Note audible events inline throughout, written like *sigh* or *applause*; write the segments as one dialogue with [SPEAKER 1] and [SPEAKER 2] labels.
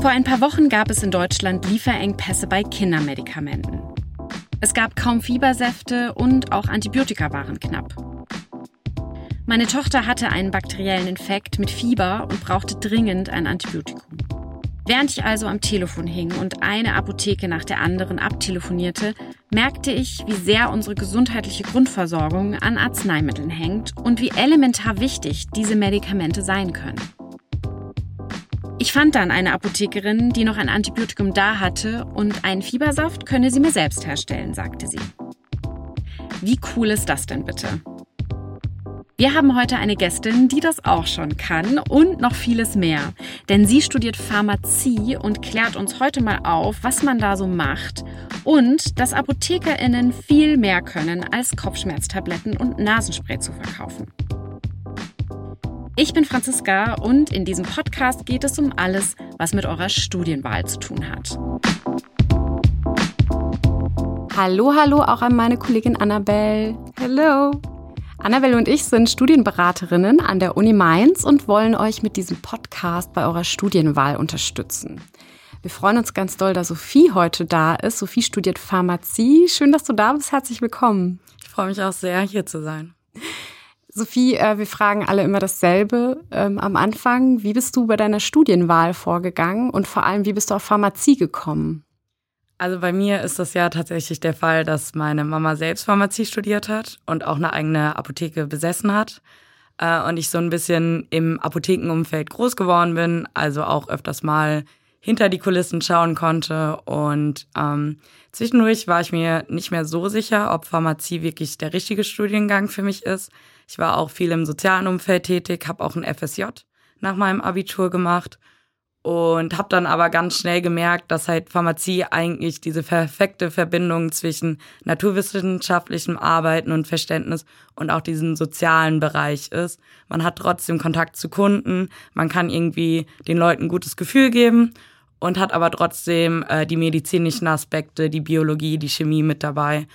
[SPEAKER 1] Vor ein paar Wochen gab es in Deutschland Lieferengpässe bei Kindermedikamenten. Es gab kaum Fiebersäfte und auch Antibiotika waren knapp. Meine Tochter hatte einen bakteriellen Infekt mit Fieber und brauchte dringend ein Antibiotikum. Während ich also am Telefon hing und eine Apotheke nach der anderen abtelefonierte, merkte ich, wie sehr unsere gesundheitliche Grundversorgung an Arzneimitteln hängt und wie elementar wichtig diese Medikamente sein können. Ich fand dann eine Apothekerin, die noch ein Antibiotikum da hatte und einen Fiebersaft könne sie mir selbst herstellen, sagte sie. Wie cool ist das denn bitte? Wir haben heute eine Gästin, die das auch schon kann und noch vieles mehr. Denn sie studiert Pharmazie und klärt uns heute mal auf, was man da so macht und dass ApothekerInnen viel mehr können, als Kopfschmerztabletten und Nasenspray zu verkaufen. Ich bin Franziska und in diesem Podcast geht es um alles, was mit eurer Studienwahl zu tun hat. Hallo, hallo auch an meine Kollegin Annabelle.
[SPEAKER 2] Hello.
[SPEAKER 1] Annabelle und ich sind Studienberaterinnen an der Uni Mainz und wollen euch mit diesem Podcast bei eurer Studienwahl unterstützen. Wir freuen uns ganz doll, dass Sophie heute da ist. Sophie studiert Pharmazie. Schön, dass du da bist. Herzlich willkommen.
[SPEAKER 2] Ich freue mich auch sehr, hier zu sein.
[SPEAKER 1] Sophie, äh, wir fragen alle immer dasselbe ähm, am Anfang. Wie bist du bei deiner Studienwahl vorgegangen und vor allem, wie bist du auf Pharmazie gekommen?
[SPEAKER 2] Also bei mir ist das ja tatsächlich der Fall, dass meine Mama selbst Pharmazie studiert hat und auch eine eigene Apotheke besessen hat. Äh, und ich so ein bisschen im Apothekenumfeld groß geworden bin, also auch öfters mal hinter die Kulissen schauen konnte. Und ähm, zwischendurch war ich mir nicht mehr so sicher, ob Pharmazie wirklich der richtige Studiengang für mich ist. Ich war auch viel im sozialen Umfeld tätig, habe auch ein FSJ nach meinem Abitur gemacht und habe dann aber ganz schnell gemerkt, dass halt Pharmazie eigentlich diese perfekte Verbindung zwischen naturwissenschaftlichem Arbeiten und Verständnis und auch diesem sozialen Bereich ist. Man hat trotzdem Kontakt zu Kunden, man kann irgendwie den Leuten ein gutes Gefühl geben und hat aber trotzdem äh, die medizinischen Aspekte, die Biologie, die Chemie mit dabei.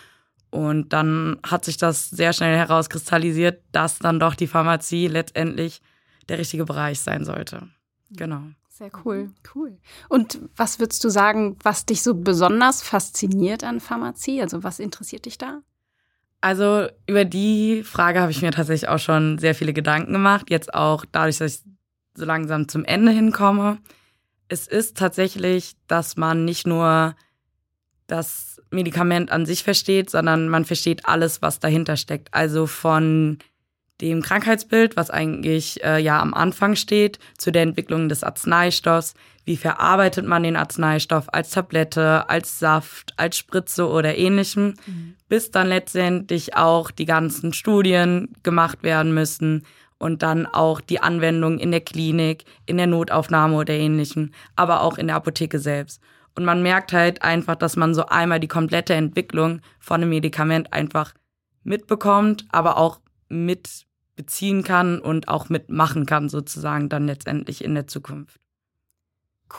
[SPEAKER 2] Und dann hat sich das sehr schnell herauskristallisiert, dass dann doch die Pharmazie letztendlich der richtige Bereich sein sollte. Genau.
[SPEAKER 1] Sehr cool. Cool. Und was würdest du sagen, was dich so besonders fasziniert an Pharmazie? Also was interessiert dich da?
[SPEAKER 2] Also über die Frage habe ich mir tatsächlich auch schon sehr viele Gedanken gemacht. Jetzt auch dadurch, dass ich so langsam zum Ende hinkomme. Es ist tatsächlich, dass man nicht nur das Medikament an sich versteht, sondern man versteht alles, was dahinter steckt. Also von dem Krankheitsbild, was eigentlich äh, ja am Anfang steht, zu der Entwicklung des Arzneistoffs. Wie verarbeitet man den Arzneistoff als Tablette, als Saft, als Spritze oder ähnlichem, mhm. bis dann letztendlich auch die ganzen Studien gemacht werden müssen und dann auch die Anwendung in der Klinik, in der Notaufnahme oder ähnlichem, aber auch in der Apotheke selbst. Und man merkt halt einfach, dass man so einmal die komplette Entwicklung von einem Medikament einfach mitbekommt, aber auch mit beziehen kann und auch mitmachen kann, sozusagen dann letztendlich in der Zukunft.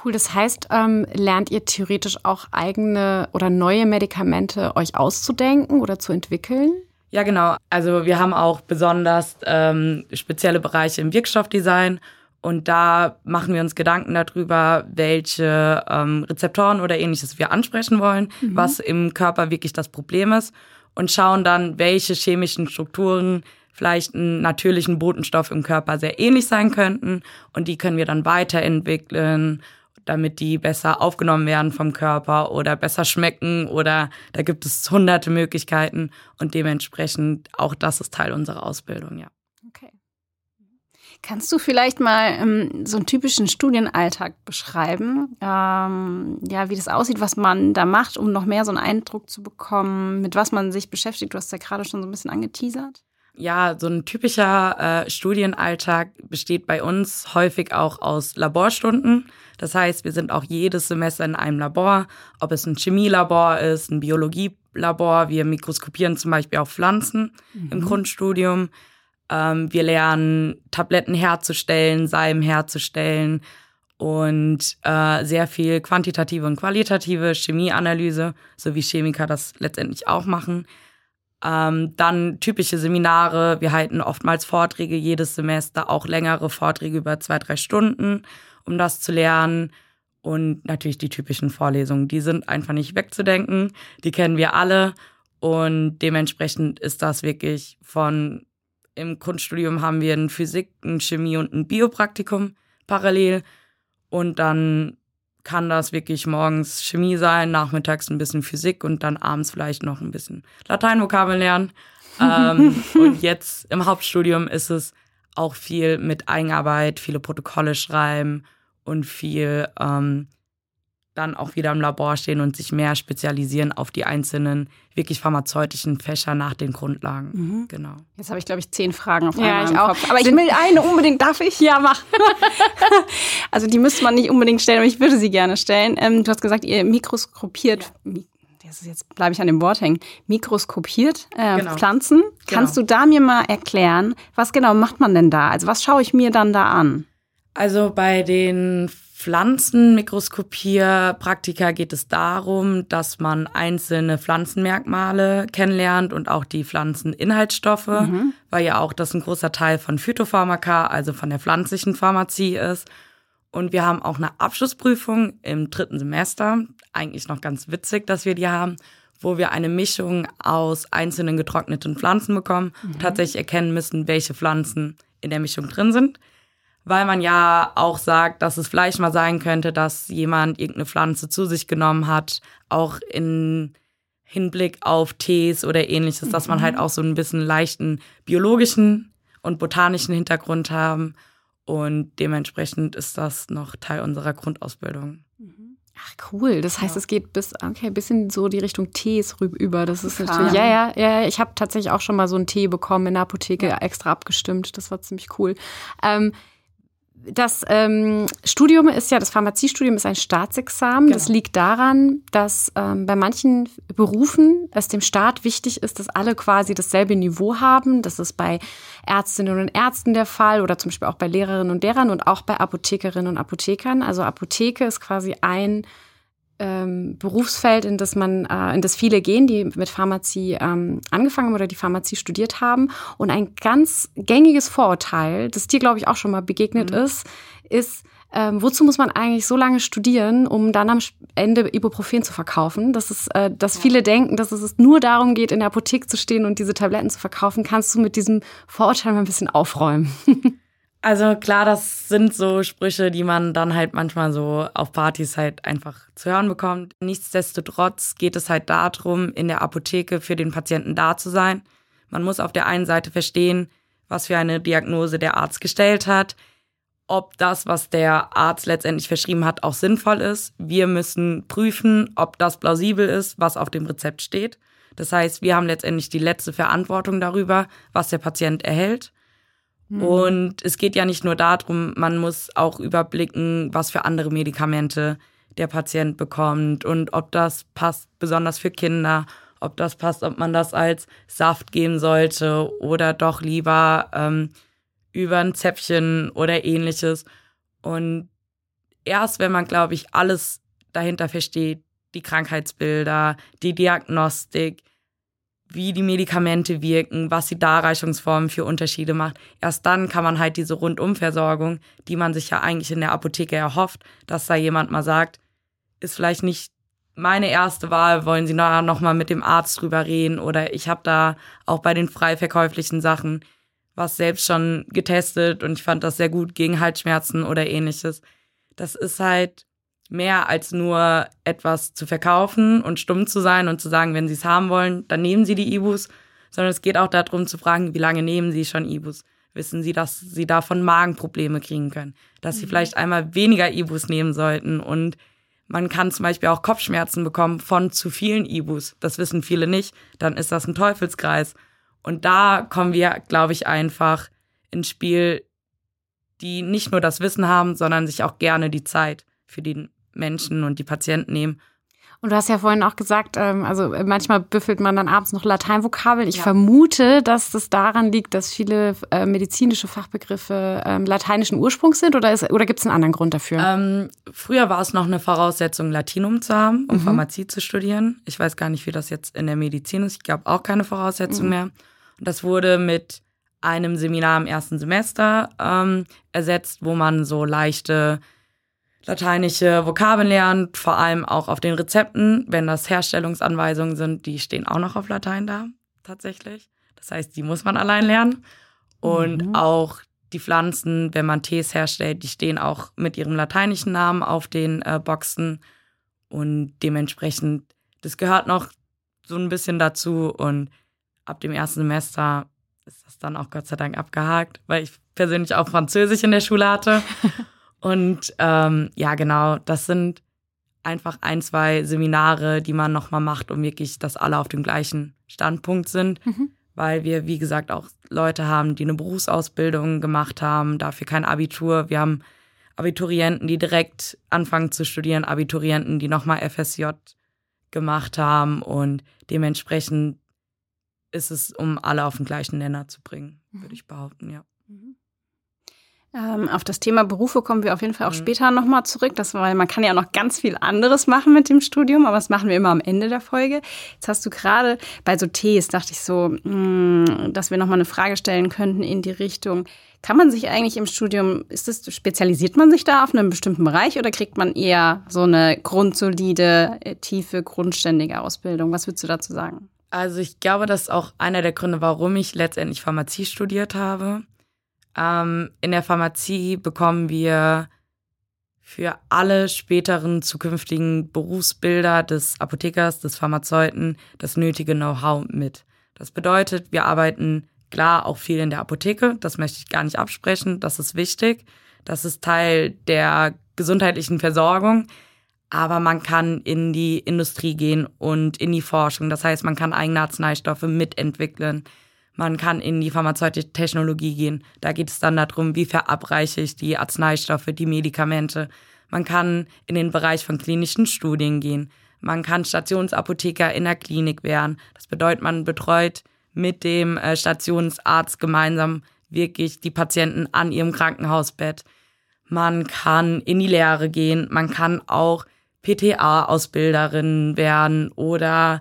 [SPEAKER 1] Cool, das heißt, ähm, lernt ihr theoretisch auch eigene oder neue Medikamente euch auszudenken oder zu entwickeln?
[SPEAKER 2] Ja, genau. Also wir haben auch besonders ähm, spezielle Bereiche im Wirkstoffdesign und da machen wir uns Gedanken darüber, welche ähm, Rezeptoren oder ähnliches wir ansprechen wollen, mhm. was im Körper wirklich das Problem ist und schauen dann, welche chemischen Strukturen vielleicht einen natürlichen Botenstoff im Körper sehr ähnlich sein könnten und die können wir dann weiterentwickeln, damit die besser aufgenommen werden vom Körper oder besser schmecken oder da gibt es hunderte Möglichkeiten und dementsprechend auch das ist Teil unserer Ausbildung, ja.
[SPEAKER 1] Kannst du vielleicht mal ähm, so einen typischen Studienalltag beschreiben? Ähm, ja, wie das aussieht, was man da macht, um noch mehr so einen Eindruck zu bekommen, mit was man sich beschäftigt? Du hast ja gerade schon so ein bisschen angeteasert.
[SPEAKER 2] Ja, so ein typischer äh, Studienalltag besteht bei uns häufig auch aus Laborstunden. Das heißt, wir sind auch jedes Semester in einem Labor, ob es ein Chemielabor ist, ein Biologielabor. Wir mikroskopieren zum Beispiel auch Pflanzen mhm. im Grundstudium. Ähm, wir lernen Tabletten herzustellen, Salben herzustellen und äh, sehr viel quantitative und qualitative Chemieanalyse, so wie Chemiker das letztendlich auch machen. Ähm, dann typische Seminare. Wir halten oftmals Vorträge jedes Semester, auch längere Vorträge über zwei, drei Stunden, um das zu lernen. Und natürlich die typischen Vorlesungen, die sind einfach nicht wegzudenken, die kennen wir alle und dementsprechend ist das wirklich von im Grundstudium haben wir ein Physik, ein Chemie und ein Biopraktikum parallel und dann kann das wirklich morgens Chemie sein, nachmittags ein bisschen Physik und dann abends vielleicht noch ein bisschen Lateinvokabeln lernen. *laughs* ähm, und jetzt im Hauptstudium ist es auch viel mit Eigenarbeit, viele Protokolle schreiben und viel ähm, dann auch wieder im Labor stehen und sich mehr spezialisieren auf die einzelnen wirklich pharmazeutischen Fächer nach den Grundlagen. Mhm. Genau.
[SPEAKER 1] Jetzt habe ich, glaube ich, zehn Fragen auf einmal ja, ich auch. Kopf. Aber ich will eine unbedingt, darf ich?
[SPEAKER 3] Ja, mach. *laughs*
[SPEAKER 1] also die müsste man nicht unbedingt stellen, aber ich würde sie gerne stellen. Ähm, du hast gesagt, ihr mikroskopiert, ja. das ist jetzt bleibe ich an dem Wort hängen, mikroskopiert äh, genau. Pflanzen. Kannst genau. du da mir mal erklären, was genau macht man denn da? Also was schaue ich mir dann da an?
[SPEAKER 2] Also bei den Pflanzenmikroskopierpraktika geht es darum, dass man einzelne Pflanzenmerkmale kennenlernt und auch die Pflanzeninhaltsstoffe, mhm. weil ja auch das ein großer Teil von Phytopharmaka, also von der pflanzlichen Pharmazie ist. Und wir haben auch eine Abschlussprüfung im dritten Semester. Eigentlich noch ganz witzig, dass wir die haben, wo wir eine Mischung aus einzelnen getrockneten Pflanzen bekommen, mhm. tatsächlich erkennen müssen, welche Pflanzen in der Mischung drin sind weil man ja auch sagt, dass es vielleicht mal sein könnte, dass jemand irgendeine Pflanze zu sich genommen hat, auch in Hinblick auf Tees oder ähnliches, mhm. dass man halt mhm. auch so ein bisschen leichten biologischen und botanischen Hintergrund haben. Und dementsprechend ist das noch Teil unserer Grundausbildung.
[SPEAKER 1] Mhm. Ach cool, das heißt, ja. es geht bis okay, bis in so die Richtung Tees rüber. Das ist natürlich ja ja ja. Ich habe tatsächlich auch schon mal so einen Tee bekommen in der Apotheke ja. extra abgestimmt. Das war ziemlich cool. Ähm, das ähm, Studium ist ja, das Pharmaziestudium ist ein Staatsexamen. Genau. Das liegt daran, dass ähm, bei manchen Berufen es dem Staat wichtig ist, dass alle quasi dasselbe Niveau haben. Das ist bei Ärztinnen und Ärzten der Fall oder zum Beispiel auch bei Lehrerinnen und Lehrern und auch bei Apothekerinnen und Apothekern. Also Apotheke ist quasi ein ähm, Berufsfeld, in das man, äh, in das viele gehen, die mit Pharmazie ähm, angefangen haben oder die Pharmazie studiert haben. Und ein ganz gängiges Vorurteil, das dir, glaube ich, auch schon mal begegnet mhm. ist, ist, ähm, wozu muss man eigentlich so lange studieren, um dann am Ende Ibuprofen zu verkaufen? Das ist, äh, dass viele denken, dass es nur darum geht, in der Apotheke zu stehen und diese Tabletten zu verkaufen. Kannst du mit diesem Vorurteil mal ein bisschen aufräumen? *laughs*
[SPEAKER 2] Also klar, das sind so Sprüche, die man dann halt manchmal so auf Partys halt einfach zu hören bekommt. Nichtsdestotrotz geht es halt darum, in der Apotheke für den Patienten da zu sein. Man muss auf der einen Seite verstehen, was für eine Diagnose der Arzt gestellt hat, ob das, was der Arzt letztendlich verschrieben hat, auch sinnvoll ist. Wir müssen prüfen, ob das plausibel ist, was auf dem Rezept steht. Das heißt, wir haben letztendlich die letzte Verantwortung darüber, was der Patient erhält. Mhm. Und es geht ja nicht nur darum, man muss auch überblicken, was für andere Medikamente der Patient bekommt und ob das passt, besonders für Kinder, ob das passt, ob man das als Saft geben sollte oder doch lieber ähm, über ein Zäpfchen oder ähnliches. Und erst wenn man, glaube ich, alles dahinter versteht, die Krankheitsbilder, die Diagnostik, wie die Medikamente wirken, was die Darreichungsformen für Unterschiede macht. Erst dann kann man halt diese Rundumversorgung, die man sich ja eigentlich in der Apotheke erhofft, dass da jemand mal sagt, ist vielleicht nicht meine erste Wahl, wollen Sie noch mal mit dem Arzt drüber reden oder ich habe da auch bei den frei verkäuflichen Sachen was selbst schon getestet und ich fand das sehr gut gegen Halsschmerzen oder ähnliches. Das ist halt mehr als nur etwas zu verkaufen und stumm zu sein und zu sagen, wenn sie es haben wollen, dann nehmen sie die Ibus, sondern es geht auch darum zu fragen, wie lange nehmen sie schon Ibus? Wissen sie, dass sie davon Magenprobleme kriegen können? Dass sie mhm. vielleicht einmal weniger Ibus nehmen sollten und man kann zum Beispiel auch Kopfschmerzen bekommen von zu vielen Ibus. Das wissen viele nicht. Dann ist das ein Teufelskreis. Und da kommen wir, glaube ich, einfach ins Spiel, die nicht nur das Wissen haben, sondern sich auch gerne die Zeit für den Menschen und die Patienten nehmen.
[SPEAKER 1] Und du hast ja vorhin auch gesagt, ähm, also manchmal büffelt man dann abends noch Lateinvokabeln. Ich ja. vermute, dass das daran liegt, dass viele äh, medizinische Fachbegriffe ähm, lateinischen Ursprungs sind oder, oder gibt es einen anderen Grund dafür?
[SPEAKER 2] Ähm, früher war es noch eine Voraussetzung, Latinum zu haben, um mhm. Pharmazie zu studieren. Ich weiß gar nicht, wie das jetzt in der Medizin ist. Ich glaube auch keine Voraussetzung mhm. mehr. Und das wurde mit einem Seminar im ersten Semester ähm, ersetzt, wo man so leichte lateinische Vokabeln lernen, vor allem auch auf den Rezepten, wenn das Herstellungsanweisungen sind, die stehen auch noch auf Latein da, tatsächlich. Das heißt, die muss man allein lernen. Und mhm. auch die Pflanzen, wenn man Tees herstellt, die stehen auch mit ihrem lateinischen Namen auf den äh, Boxen. Und dementsprechend, das gehört noch so ein bisschen dazu. Und ab dem ersten Semester ist das dann auch Gott sei Dank abgehakt, weil ich persönlich auch Französisch in der Schule hatte. *laughs* Und ähm, ja, genau, das sind einfach ein, zwei Seminare, die man nochmal macht, um wirklich, dass alle auf dem gleichen Standpunkt sind. Mhm. Weil wir, wie gesagt, auch Leute haben, die eine Berufsausbildung gemacht haben, dafür kein Abitur. Wir haben Abiturienten, die direkt anfangen zu studieren, Abiturienten, die nochmal FSJ gemacht haben und dementsprechend ist es, um alle auf den gleichen Nenner zu bringen, würde mhm. ich behaupten, ja. Mhm.
[SPEAKER 1] Ähm, auf das Thema Berufe kommen wir auf jeden Fall auch mhm. später nochmal zurück, das, weil man kann ja noch ganz viel anderes machen mit dem Studium, aber das machen wir immer am Ende der Folge. Jetzt hast du gerade bei so Tees, dachte ich so, mh, hm, dass wir nochmal eine Frage stellen könnten in die Richtung, kann man sich eigentlich im Studium, ist das, spezialisiert man sich da auf einen bestimmten Bereich oder kriegt man eher so eine grundsolide, äh, tiefe, grundständige Ausbildung? Was würdest du dazu sagen?
[SPEAKER 2] Also ich glaube, das ist auch einer der Gründe, warum ich letztendlich Pharmazie studiert habe ähm, in der Pharmazie bekommen wir für alle späteren zukünftigen Berufsbilder des Apothekers, des Pharmazeuten das nötige Know-how mit. Das bedeutet, wir arbeiten klar auch viel in der Apotheke, das möchte ich gar nicht absprechen, das ist wichtig, das ist Teil der gesundheitlichen Versorgung, aber man kann in die Industrie gehen und in die Forschung, das heißt, man kann eigene Arzneistoffe mitentwickeln, man kann in die pharmazeutische Technologie gehen. Da geht es dann darum, wie verabreiche ich die Arzneistoffe, die Medikamente. Man kann in den Bereich von klinischen Studien gehen. Man kann Stationsapotheker in der Klinik werden. Das bedeutet, man betreut mit dem äh, Stationsarzt gemeinsam wirklich die Patienten an ihrem Krankenhausbett. Man kann in die Lehre gehen. Man kann auch PTA-Ausbilderin werden oder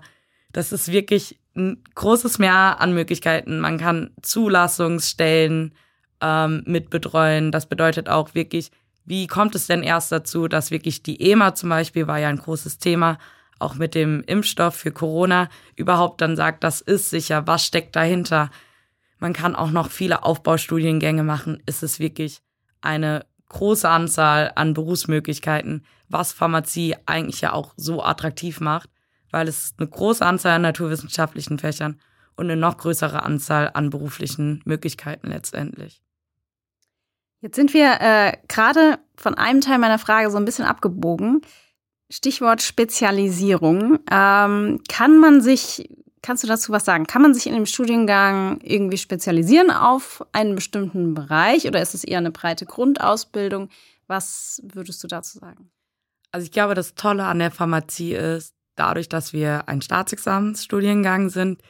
[SPEAKER 2] das ist wirklich ein großes Mehr an Möglichkeiten. Man kann Zulassungsstellen ähm, mitbetreuen. Das bedeutet auch wirklich, wie kommt es denn erst dazu, dass wirklich die EMA zum Beispiel war ja ein großes Thema, auch mit dem Impfstoff für Corona, überhaupt dann sagt, das ist sicher, was steckt dahinter. Man kann auch noch viele Aufbaustudiengänge machen. Ist es wirklich eine große Anzahl an Berufsmöglichkeiten, was Pharmazie eigentlich ja auch so attraktiv macht weil es eine große Anzahl an naturwissenschaftlichen Fächern und eine noch größere Anzahl an beruflichen Möglichkeiten letztendlich.
[SPEAKER 1] Jetzt sind wir äh, gerade von einem Teil meiner Frage so ein bisschen abgebogen. Stichwort Spezialisierung. Ähm, kann man sich, kannst du dazu was sagen? Kann man sich in dem Studiengang irgendwie spezialisieren auf einen bestimmten Bereich oder ist es eher eine breite Grundausbildung? Was würdest du dazu sagen?
[SPEAKER 2] Also ich glaube, das Tolle an der Pharmazie ist, dadurch, dass wir ein Staatsexamensstudiengang sind,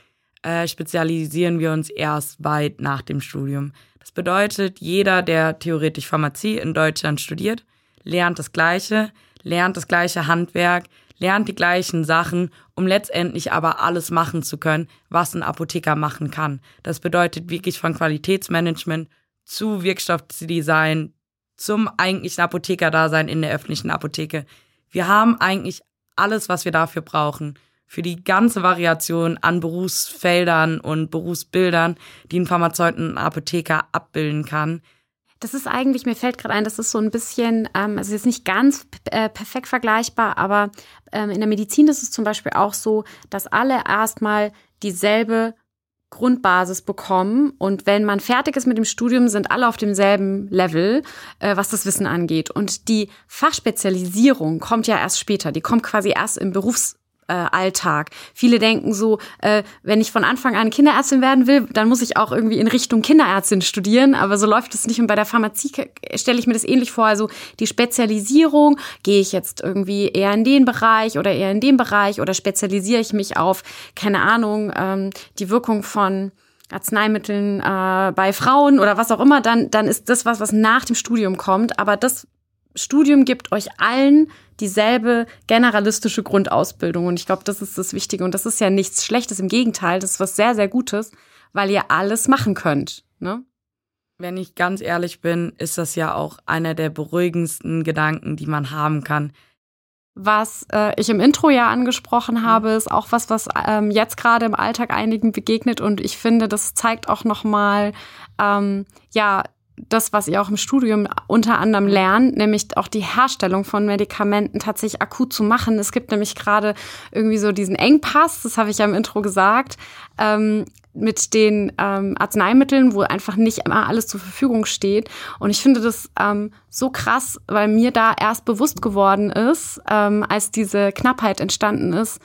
[SPEAKER 2] äh, spezialisieren wir uns erst weit nach dem Studium. Das bedeutet, jeder, der theoretisch Pharmazie in Deutschland studiert, lernt das Gleiche, lernt das gleiche Handwerk, lernt die gleichen Sachen, um letztendlich aber alles machen zu können, was ein Apotheker machen kann. Das bedeutet wirklich von Qualitätsmanagement zu Wirkstoffdesign zum eigentlichen Apothekerdasein in der öffentlichen Apotheke. Wir haben eigentlich alles, was wir dafür brauchen. Für die ganze Variation an Berufsfeldern und Berufsbildern, die ein Pharmazeuten und Apotheker abbilden kann.
[SPEAKER 1] Das ist eigentlich, mir fällt gerade ein, das ist so ein bisschen, ähm, also jetzt nicht ganz äh, perfekt vergleichbar, aber ähm, in der Medizin ist es zum Beispiel auch so, dass alle erstmal dieselbe Grundbasis bekommen. Und wenn man fertig ist mit dem Studium, sind alle auf demselben Level, äh, was das Wissen angeht. Und die Fachspezialisierung kommt ja erst später. Die kommt quasi erst im Berufs Alltag. Viele denken so, äh, wenn ich von Anfang an Kinderärztin werden will, dann muss ich auch irgendwie in Richtung Kinderärztin studieren. Aber so läuft es nicht. Und bei der Pharmazie stelle ich mir das ähnlich vor. Also die Spezialisierung, gehe ich jetzt irgendwie eher in den Bereich oder eher in den Bereich oder spezialisiere ich mich auf, keine Ahnung, ähm, die Wirkung von Arzneimitteln äh, bei Frauen oder was auch immer, dann, dann ist das was, was nach dem Studium kommt. Aber das Studium gibt euch allen dieselbe generalistische Grundausbildung. Und ich glaube, das ist das Wichtige. Und das ist ja nichts Schlechtes. Im Gegenteil, das ist was sehr, sehr Gutes, weil ihr alles machen könnt. Ne?
[SPEAKER 2] wenn ich ganz ehrlich bin, ist das ja auch einer der beruhigendsten Gedanken, die man haben kann.
[SPEAKER 1] Was äh, ich im Intro ja angesprochen mhm. habe, ist auch was, was ähm, jetzt gerade im Alltag einigen begegnet und ich finde, das zeigt auch noch mal ähm, ja das, was ihr auch im Studium unter anderem lernt, nämlich auch die Herstellung von Medikamenten tatsächlich akut zu machen. Es gibt nämlich gerade irgendwie so diesen Engpass, das habe ich ja im Intro gesagt, ähm, mit den ähm, Arzneimitteln, wo einfach nicht immer alles zur Verfügung steht. Und ich finde das ähm, so krass, weil mir da erst bewusst geworden ist, ähm, als diese Knappheit entstanden ist,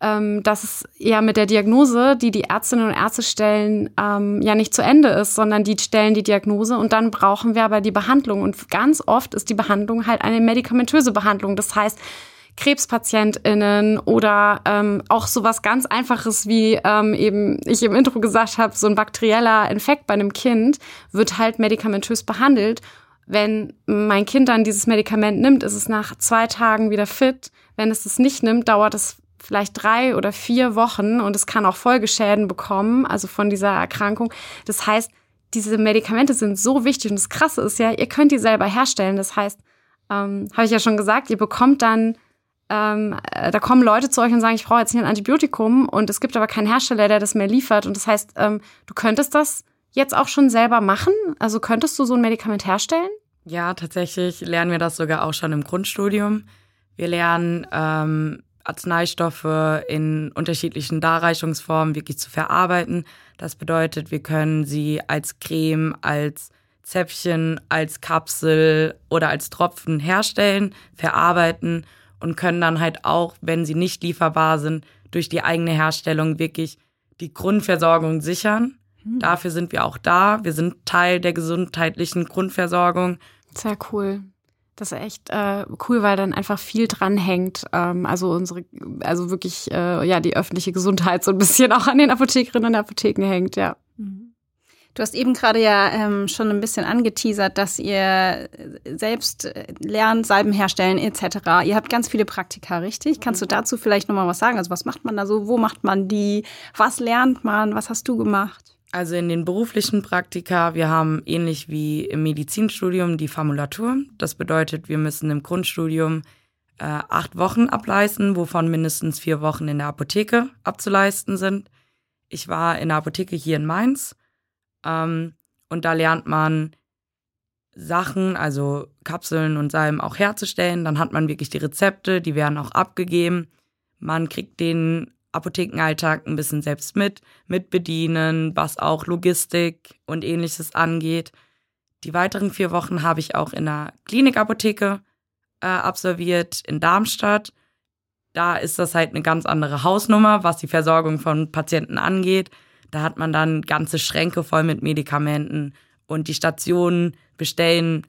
[SPEAKER 1] ähm, dass es ja mit der Diagnose, die die Ärztinnen und Ärzte stellen, ähm, ja nicht zu Ende ist, sondern die stellen die Diagnose und dann brauchen wir aber die Behandlung. Und ganz oft ist die Behandlung halt eine medikamentöse Behandlung. Das heißt, KrebspatientInnen oder ähm, auch sowas ganz Einfaches wie ähm, eben ich im Intro gesagt habe, so ein bakterieller Infekt bei einem Kind wird halt medikamentös behandelt. Wenn mein Kind dann dieses Medikament nimmt, ist es nach zwei Tagen wieder fit. Wenn es es nicht nimmt, dauert es vielleicht drei oder vier Wochen und es kann auch Folgeschäden bekommen, also von dieser Erkrankung. Das heißt, diese Medikamente sind so wichtig und das Krasse ist ja, ihr könnt die selber herstellen. Das heißt, ähm, habe ich ja schon gesagt, ihr bekommt dann, ähm, äh, da kommen Leute zu euch und sagen, ich brauche jetzt hier ein Antibiotikum und es gibt aber keinen Hersteller, der das mehr liefert. Und das heißt, ähm, du könntest das jetzt auch schon selber machen? Also könntest du so ein Medikament herstellen?
[SPEAKER 2] Ja, tatsächlich lernen wir das sogar auch schon im Grundstudium. Wir lernen ähm, Arzneistoffe in unterschiedlichen Darreichungsformen wirklich zu verarbeiten. Das bedeutet, wir können sie als Creme, als Zäpfchen, als Kapsel oder als Tropfen herstellen, verarbeiten und können dann halt auch, wenn sie nicht lieferbar sind, durch die eigene Herstellung wirklich die Grundversorgung sichern. Hm. Dafür sind wir auch da. Wir sind Teil der gesundheitlichen Grundversorgung.
[SPEAKER 1] Sehr cool. Das ist echt äh, cool, weil dann einfach viel dranhängt. Ähm, also unsere, also wirklich, äh, ja, die öffentliche Gesundheit so ein bisschen auch an den Apothekerinnen und Apotheken hängt, ja.
[SPEAKER 4] Du hast eben gerade ja ähm, schon ein bisschen angeteasert, dass ihr selbst lernt, Salben herstellen etc. Ihr habt ganz viele Praktika, richtig? Kannst du dazu vielleicht nochmal was sagen? Also was macht man da so? Wo macht man die? Was lernt man? Was hast du gemacht?
[SPEAKER 2] Also in den beruflichen Praktika, wir haben ähnlich wie im Medizinstudium die Formulatur. Das bedeutet, wir müssen im Grundstudium äh, acht Wochen ableisten, wovon mindestens vier Wochen in der Apotheke abzuleisten sind. Ich war in der Apotheke hier in Mainz ähm, und da lernt man Sachen, also Kapseln und Salben auch herzustellen. Dann hat man wirklich die Rezepte, die werden auch abgegeben. Man kriegt den Apothekenalltag ein bisschen selbst mit, mit was auch Logistik und ähnliches angeht. Die weiteren vier Wochen habe ich auch in der Klinikapotheke äh, absolviert in Darmstadt. Da ist das halt eine ganz andere Hausnummer, was die Versorgung von Patienten angeht. Da hat man dann ganze Schränke voll mit Medikamenten und die Stationen bestellen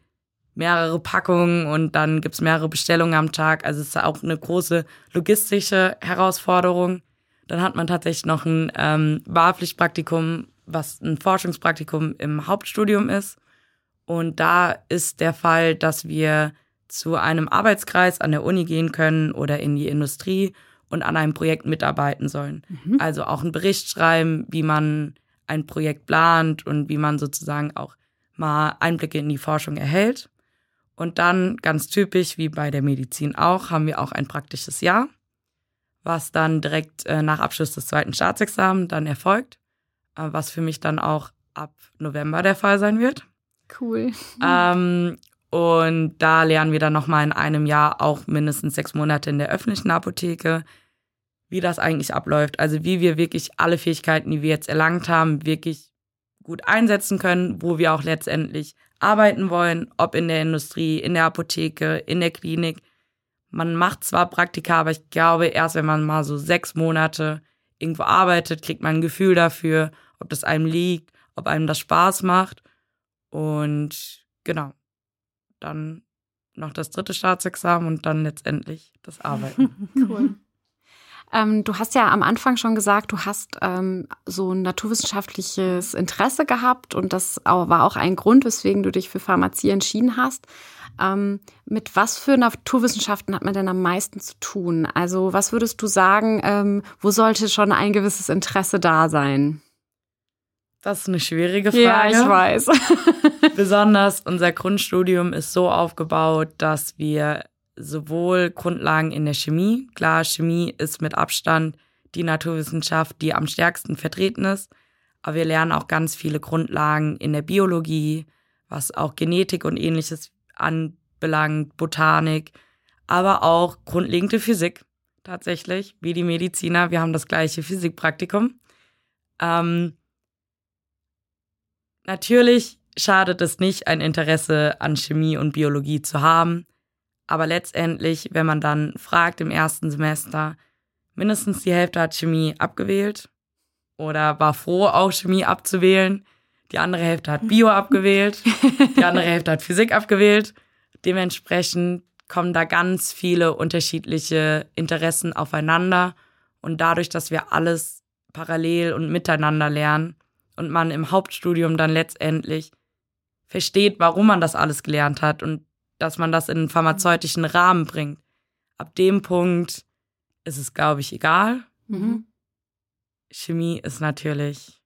[SPEAKER 2] mehrere Packungen und dann gibt es mehrere Bestellungen am Tag. Also es ist auch eine große logistische Herausforderung. Dann hat man tatsächlich noch ein ähm, Wahlpflichtpraktikum, was ein Forschungspraktikum im Hauptstudium ist. Und da ist der Fall, dass wir zu einem Arbeitskreis an der Uni gehen können oder in die Industrie und an einem Projekt mitarbeiten sollen. Mhm. Also auch einen Bericht schreiben, wie man ein Projekt plant und wie man sozusagen auch mal Einblicke in die Forschung erhält. Und dann, ganz typisch wie bei der Medizin auch, haben wir auch ein praktisches Jahr was dann direkt äh, nach Abschluss des zweiten Staatsexamens dann erfolgt, äh, was für mich dann auch ab November der Fall sein wird.
[SPEAKER 1] Cool.
[SPEAKER 2] Ähm, und da lernen wir dann nochmal in einem Jahr auch mindestens sechs Monate in der öffentlichen Apotheke, wie das eigentlich abläuft. Also wie wir wirklich alle Fähigkeiten, die wir jetzt erlangt haben, wirklich gut einsetzen können, wo wir auch letztendlich arbeiten wollen, ob in der Industrie, in der Apotheke, in der Klinik man macht zwar Praktika, aber ich glaube, erst wenn man mal so sechs Monate irgendwo arbeitet, kriegt man ein Gefühl dafür, ob das einem liegt, ob einem das Spaß macht. Und genau, dann noch das dritte Staatsexamen und dann letztendlich das Arbeiten. *laughs*
[SPEAKER 1] cool. Ähm, du hast ja am Anfang schon gesagt, du hast ähm, so ein naturwissenschaftliches Interesse gehabt und das war auch ein Grund, weswegen du dich für Pharmazie entschieden hast. Ähm, mit was für Naturwissenschaften hat man denn am meisten zu tun? Also was würdest du sagen, ähm, wo sollte schon ein gewisses Interesse da sein?
[SPEAKER 2] Das ist eine schwierige Frage.
[SPEAKER 1] Ja, ich weiß. *laughs*
[SPEAKER 2] Besonders unser Grundstudium ist so aufgebaut, dass wir sowohl Grundlagen in der Chemie, klar, Chemie ist mit Abstand die Naturwissenschaft, die am stärksten vertreten ist, aber wir lernen auch ganz viele Grundlagen in der Biologie, was auch Genetik und ähnliches anbelangt, Botanik, aber auch grundlegende Physik tatsächlich, wie die Mediziner. Wir haben das gleiche Physikpraktikum. Ähm, natürlich schadet es nicht, ein Interesse an Chemie und Biologie zu haben. Aber letztendlich, wenn man dann fragt im ersten Semester, mindestens die Hälfte hat Chemie abgewählt oder war froh, auch Chemie abzuwählen. Die andere Hälfte hat Bio abgewählt. Die andere Hälfte hat Physik abgewählt. Dementsprechend kommen da ganz viele unterschiedliche Interessen aufeinander. Und dadurch, dass wir alles parallel und miteinander lernen und man im Hauptstudium dann letztendlich versteht, warum man das alles gelernt hat und dass man das in einen pharmazeutischen Rahmen bringt. Ab dem Punkt ist es, glaube ich, egal. Mhm. Chemie ist natürlich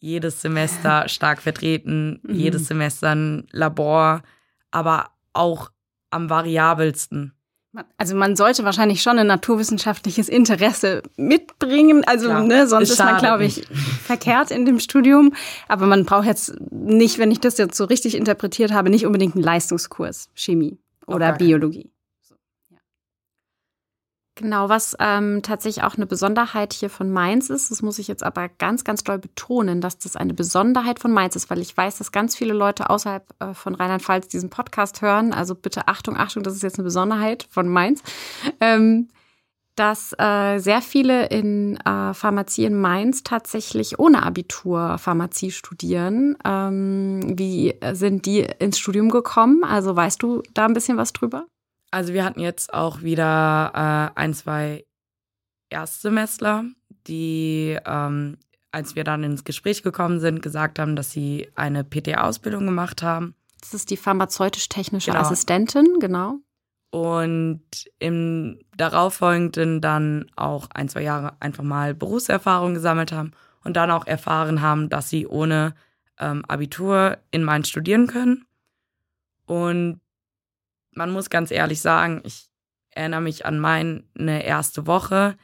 [SPEAKER 2] jedes Semester *laughs* stark vertreten, mhm. jedes Semester ein Labor, aber auch am variabelsten.
[SPEAKER 4] Also man sollte wahrscheinlich schon ein naturwissenschaftliches Interesse mitbringen. Also Klar, ne, sonst ist man, glaube ich, *laughs* verkehrt in dem Studium. Aber man braucht jetzt nicht, wenn ich das jetzt so richtig interpretiert habe, nicht unbedingt einen Leistungskurs Chemie oder okay. Biologie.
[SPEAKER 1] Genau, was ähm, tatsächlich auch eine Besonderheit hier von Mainz ist, das muss ich jetzt aber ganz, ganz doll betonen, dass das eine Besonderheit von Mainz ist, weil ich weiß, dass ganz viele Leute außerhalb äh, von Rheinland-Pfalz diesen Podcast hören. Also bitte Achtung, Achtung, das ist jetzt eine Besonderheit von Mainz. Ähm, dass äh, sehr viele in äh, Pharmazie in Mainz tatsächlich ohne Abitur Pharmazie studieren. Ähm, wie sind die ins Studium gekommen? Also weißt du da ein bisschen was drüber?
[SPEAKER 2] Also wir hatten jetzt auch wieder äh, ein, zwei Erstsemestler, die, ähm, als wir dann ins Gespräch gekommen sind, gesagt haben, dass sie eine PT-Ausbildung gemacht haben.
[SPEAKER 1] Das ist die pharmazeutisch-technische genau. Assistentin, genau.
[SPEAKER 2] Und im darauffolgenden dann auch ein, zwei Jahre einfach mal Berufserfahrung gesammelt haben und dann auch erfahren haben, dass sie ohne ähm, Abitur in Mainz studieren können. Und man muss ganz ehrlich sagen, ich erinnere mich an meine erste Woche.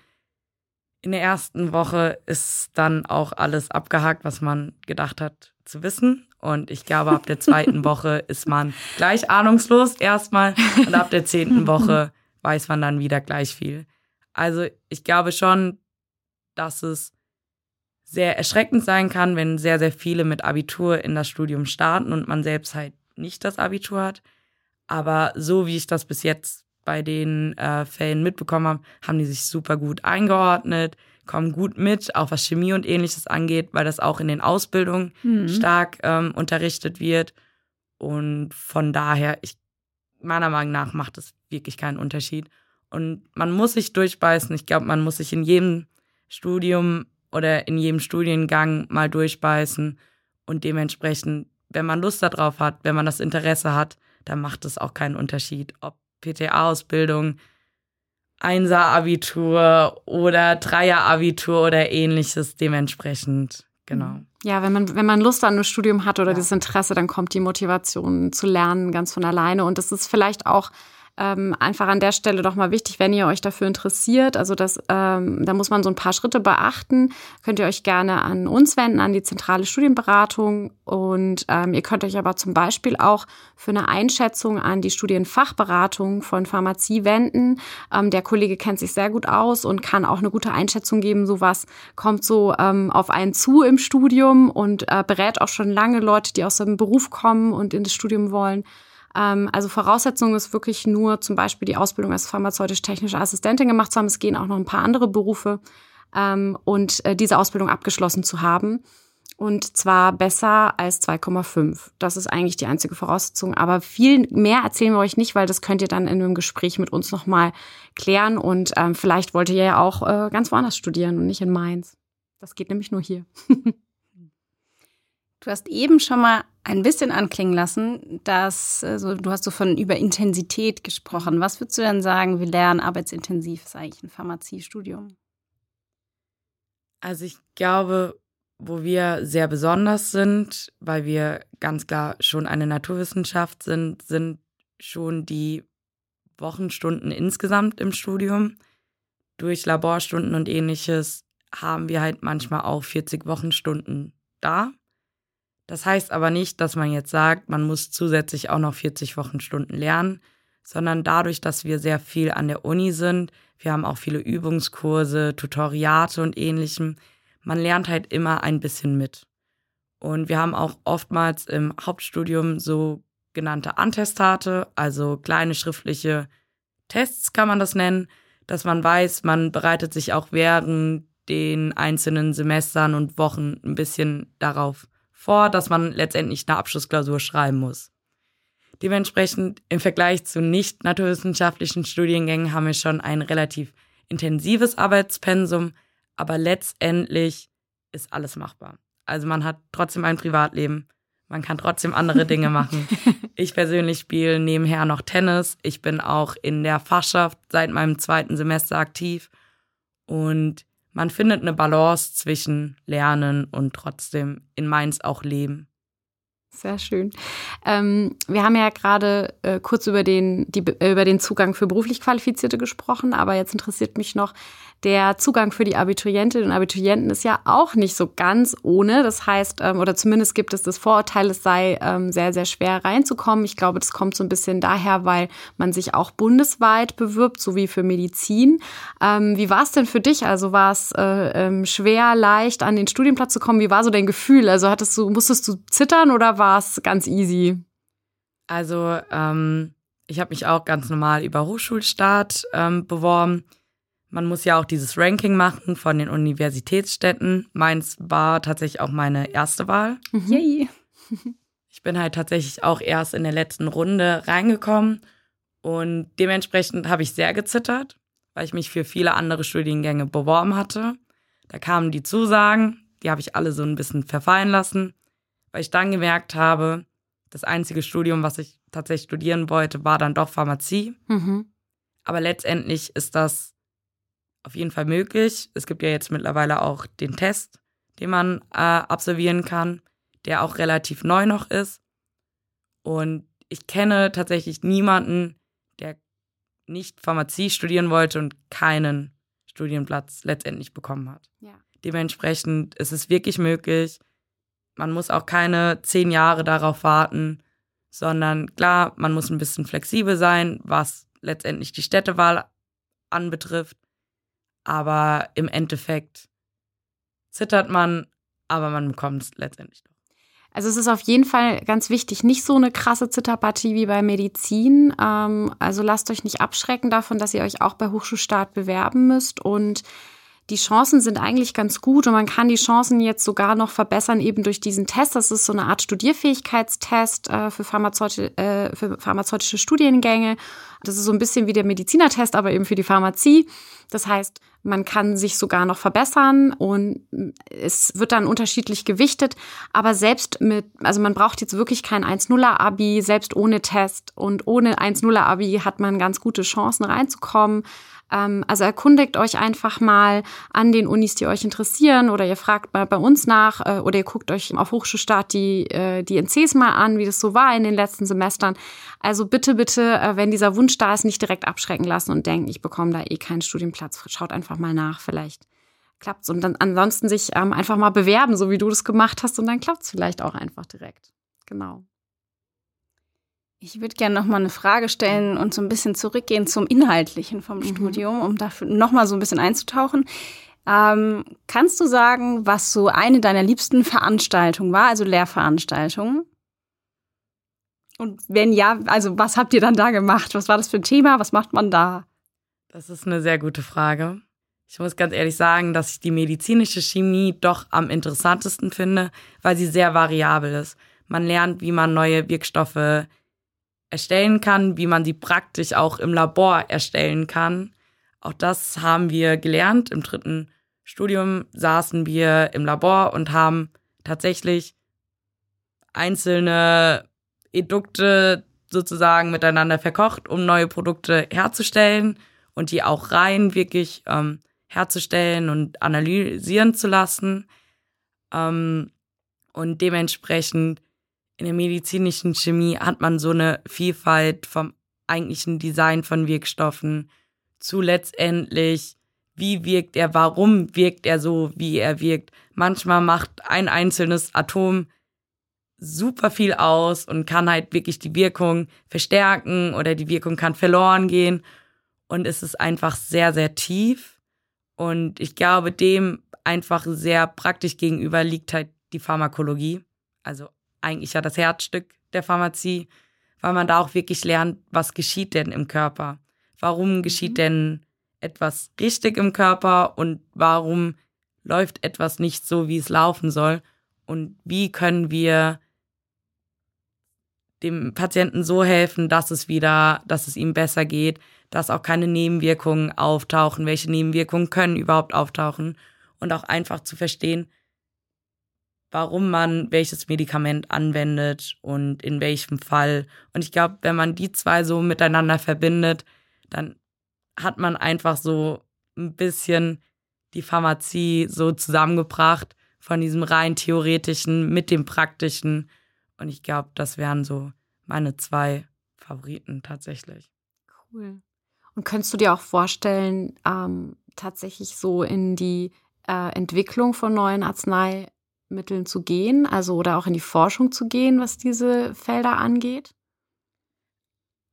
[SPEAKER 2] In der ersten Woche ist dann auch alles abgehakt, was man gedacht hat zu wissen. Und ich glaube, ab der zweiten *laughs* Woche ist man gleich ahnungslos erstmal. Und ab der zehnten Woche *laughs* weiß man dann wieder gleich viel. Also ich glaube schon, dass es sehr erschreckend sein kann, wenn sehr, sehr viele mit Abitur in das Studium starten und man selbst halt nicht das Abitur hat. Aber so wie ich das bis jetzt bei den äh, Fällen mitbekommen habe, haben die sich super gut eingeordnet, kommen gut mit, auch was Chemie und ähnliches angeht, weil das auch in den Ausbildungen mhm. stark ähm, unterrichtet wird. Und von daher, ich, meiner Meinung nach macht es wirklich keinen Unterschied. Und man muss sich durchbeißen. Ich glaube, man muss sich in jedem Studium oder in jedem Studiengang mal durchbeißen. Und dementsprechend, wenn man Lust darauf hat, wenn man das Interesse hat, da macht es auch keinen Unterschied, ob PTA-Ausbildung, Einser-Abitur oder Dreier-Abitur oder ähnliches dementsprechend. Genau.
[SPEAKER 1] Ja, wenn man, wenn man Lust an einem Studium hat oder ja. dieses Interesse, dann kommt die Motivation zu lernen ganz von alleine. Und das ist vielleicht auch ähm, einfach an der Stelle doch mal wichtig, wenn ihr euch dafür interessiert. Also das, ähm, da muss man so ein paar Schritte beachten. Könnt ihr euch gerne an uns wenden, an die zentrale Studienberatung. Und ähm, ihr könnt euch aber zum Beispiel auch für eine Einschätzung an die Studienfachberatung von Pharmazie wenden. Ähm, der Kollege kennt sich sehr gut aus und kann auch eine gute Einschätzung geben. Sowas kommt so ähm, auf einen zu im Studium und äh, berät auch schon lange Leute, die aus dem Beruf kommen und in das Studium wollen. Ähm, also Voraussetzung ist wirklich nur zum Beispiel die Ausbildung als pharmazeutisch-technische Assistentin gemacht zu haben. Es gehen auch noch ein paar andere Berufe ähm, und äh, diese Ausbildung abgeschlossen zu haben. Und zwar besser als 2,5. Das ist eigentlich die einzige Voraussetzung. Aber viel mehr erzählen wir euch nicht, weil das könnt ihr dann in einem Gespräch mit uns nochmal klären. Und ähm, vielleicht wollt ihr ja auch äh, ganz woanders studieren und nicht in Mainz. Das geht nämlich nur hier. *laughs*
[SPEAKER 4] Du hast eben schon mal ein bisschen anklingen lassen, dass also, du hast so von über Intensität gesprochen. Was würdest du denn sagen, wie lernen arbeitsintensiv ist eigentlich ein Pharmaziestudium?
[SPEAKER 2] Also ich glaube, wo wir sehr besonders sind, weil wir ganz klar schon eine Naturwissenschaft sind, sind schon die Wochenstunden insgesamt im Studium. Durch Laborstunden und ähnliches haben wir halt manchmal auch 40 Wochenstunden da. Das heißt aber nicht, dass man jetzt sagt, man muss zusätzlich auch noch 40 Wochenstunden lernen, sondern dadurch, dass wir sehr viel an der Uni sind, wir haben auch viele Übungskurse, Tutoriate und ähnlichem, man lernt halt immer ein bisschen mit. Und wir haben auch oftmals im Hauptstudium so genannte Antestate, also kleine schriftliche Tests kann man das nennen, dass man weiß, man bereitet sich auch während den einzelnen Semestern und Wochen ein bisschen darauf vor, dass man letztendlich eine Abschlussklausur schreiben muss. Dementsprechend im Vergleich zu nicht naturwissenschaftlichen Studiengängen haben wir schon ein relativ intensives Arbeitspensum, aber letztendlich ist alles machbar. Also man hat trotzdem ein Privatleben, man kann trotzdem andere Dinge machen. *laughs* Ich persönlich spiele nebenher noch Tennis. Ich bin auch in der Fachschaft seit meinem zweiten Semester aktiv. Und man findet eine Balance zwischen Lernen und trotzdem in Mainz auch Leben.
[SPEAKER 1] Sehr schön. Ähm, wir haben ja gerade äh, kurz über den, die, äh, über den Zugang für beruflich Qualifizierte gesprochen, aber jetzt interessiert mich noch, der Zugang für die Abiturientinnen und Abiturienten ist ja auch nicht so ganz ohne. Das heißt, ähm, oder zumindest gibt es das Vorurteil, es sei ähm, sehr, sehr schwer reinzukommen. Ich glaube, das kommt so ein bisschen daher, weil man sich auch bundesweit bewirbt, so wie für Medizin. Ähm, wie war es denn für dich? Also war es äh, schwer, leicht an den Studienplatz zu kommen? Wie war so dein Gefühl? Also hattest du, musstest du zittern oder war es ganz easy?
[SPEAKER 2] Also, ähm, ich habe mich auch ganz normal über Hochschulstart ähm, beworben man muss ja auch dieses Ranking machen von den Universitätsstädten. Meins war tatsächlich auch meine erste Wahl.
[SPEAKER 1] Mhm. Yay. *laughs*
[SPEAKER 2] Ich bin halt tatsächlich auch erst in der letzten Runde reingekommen und dementsprechend habe ich sehr gezittert, weil ich mich für viele andere Studiengänge beworben hatte. Da kamen die Zusagen, die habe ich alle so ein bisschen verfallen lassen, weil ich dann gemerkt habe, das einzige Studium, was ich tatsächlich studieren wollte, war dann doch Pharmazie. Mhm. Aber letztendlich ist das auf jeden Fall möglich. Es gibt ja jetzt mittlerweile auch den Test, den man äh, absolvieren kann, der auch relativ neu noch ist. Und ich kenne tatsächlich niemanden, der nicht Pharmazie studieren wollte und keinen Studienplatz letztendlich bekommen hat. Ja. Dementsprechend ist es wirklich möglich. Man muss auch keine zehn Jahre darauf warten, sondern klar, man muss ein bisschen flexibel sein, was letztendlich die Städtewahl anbetrifft aber im Endeffekt zittert man, aber man bekommt es letztendlich doch.
[SPEAKER 1] Also es ist auf jeden Fall ganz wichtig, nicht so eine krasse Zitterpartie wie bei Medizin. Ähm, also lasst euch nicht abschrecken davon, dass ihr euch auch bei Hochschulstart bewerben müsst und die Chancen sind eigentlich ganz gut und man kann die Chancen jetzt sogar noch verbessern, eben durch diesen Test. Das ist so eine Art Studierfähigkeitstest äh, für, Pharmazeut äh, für pharmazeutische Studiengänge. Das ist so ein bisschen wie der Medizinertest, aber eben für die Pharmazie. Das heißt, man kann sich sogar noch verbessern und es wird dann unterschiedlich gewichtet. Aber selbst mit, also man braucht jetzt wirklich kein 1-0er Abi, selbst ohne Test und ohne 1-0er Abi hat man ganz gute Chancen reinzukommen. Ähm, also erkundigt euch einfach mal an den Unis, die euch interessieren oder ihr fragt mal bei uns nach äh, oder ihr guckt euch auf Hochschulstart die, äh, die NCs mal an, wie das so war in den letzten Semestern. Also bitte, bitte, äh, wenn dieser Wunsch da ist, nicht direkt abschrecken lassen und denken, ich bekomme da eh keinen Studienplatz. Schaut einfach mal nach, vielleicht klappt's. Und dann ansonsten sich ähm, einfach mal bewerben, so wie du das gemacht hast, und dann klappt's vielleicht auch einfach direkt. Genau.
[SPEAKER 4] Ich würde gerne noch mal eine Frage stellen und so ein bisschen zurückgehen zum Inhaltlichen vom mhm. Studium, um dafür noch mal so ein bisschen einzutauchen. Ähm, kannst du sagen, was so eine deiner liebsten Veranstaltungen war, also Lehrveranstaltungen? Und wenn ja, also was habt ihr dann da gemacht? Was war das für ein Thema? Was macht man da?
[SPEAKER 2] Das ist eine sehr gute Frage. Ich muss ganz ehrlich sagen, dass ich die medizinische Chemie doch am interessantesten finde, weil sie sehr variabel ist. Man lernt, wie man neue Wirkstoffe erstellen kann, wie man sie praktisch auch im Labor erstellen kann. Auch das haben wir gelernt. Im dritten Studium saßen wir im Labor und haben tatsächlich einzelne Edukte sozusagen miteinander verkocht, um neue Produkte herzustellen und die auch rein wirklich ähm, herzustellen und analysieren zu lassen. Ähm, und dementsprechend in der medizinischen Chemie hat man so eine Vielfalt vom eigentlichen Design von Wirkstoffen zu letztendlich, wie wirkt er, warum wirkt er so, wie er wirkt. Manchmal macht ein einzelnes Atom super viel aus und kann halt wirklich die Wirkung verstärken oder die Wirkung kann verloren gehen. Und es ist einfach sehr, sehr tief. Und ich glaube, dem einfach sehr praktisch gegenüber liegt halt die Pharmakologie. Also eigentlich ja das Herzstück der Pharmazie, weil man da auch wirklich lernt, was geschieht denn im Körper? Warum geschieht mhm. denn etwas richtig im Körper und warum läuft etwas nicht so, wie es laufen soll? Und wie können wir dem Patienten so helfen, dass es wieder, dass es ihm besser geht, dass auch keine Nebenwirkungen auftauchen, welche Nebenwirkungen können überhaupt auftauchen und auch einfach zu verstehen, warum man welches Medikament anwendet und in welchem Fall. Und ich glaube, wenn man die zwei so miteinander verbindet, dann hat man einfach so ein bisschen die Pharmazie so zusammengebracht von diesem rein theoretischen mit dem praktischen. Und ich glaube, das wären so meine zwei Favoriten tatsächlich.
[SPEAKER 1] Cool. Und könntest du dir auch vorstellen, ähm, tatsächlich so in die äh, Entwicklung von neuen Arzneimitteln zu gehen, also oder auch in die Forschung zu gehen, was diese Felder angeht?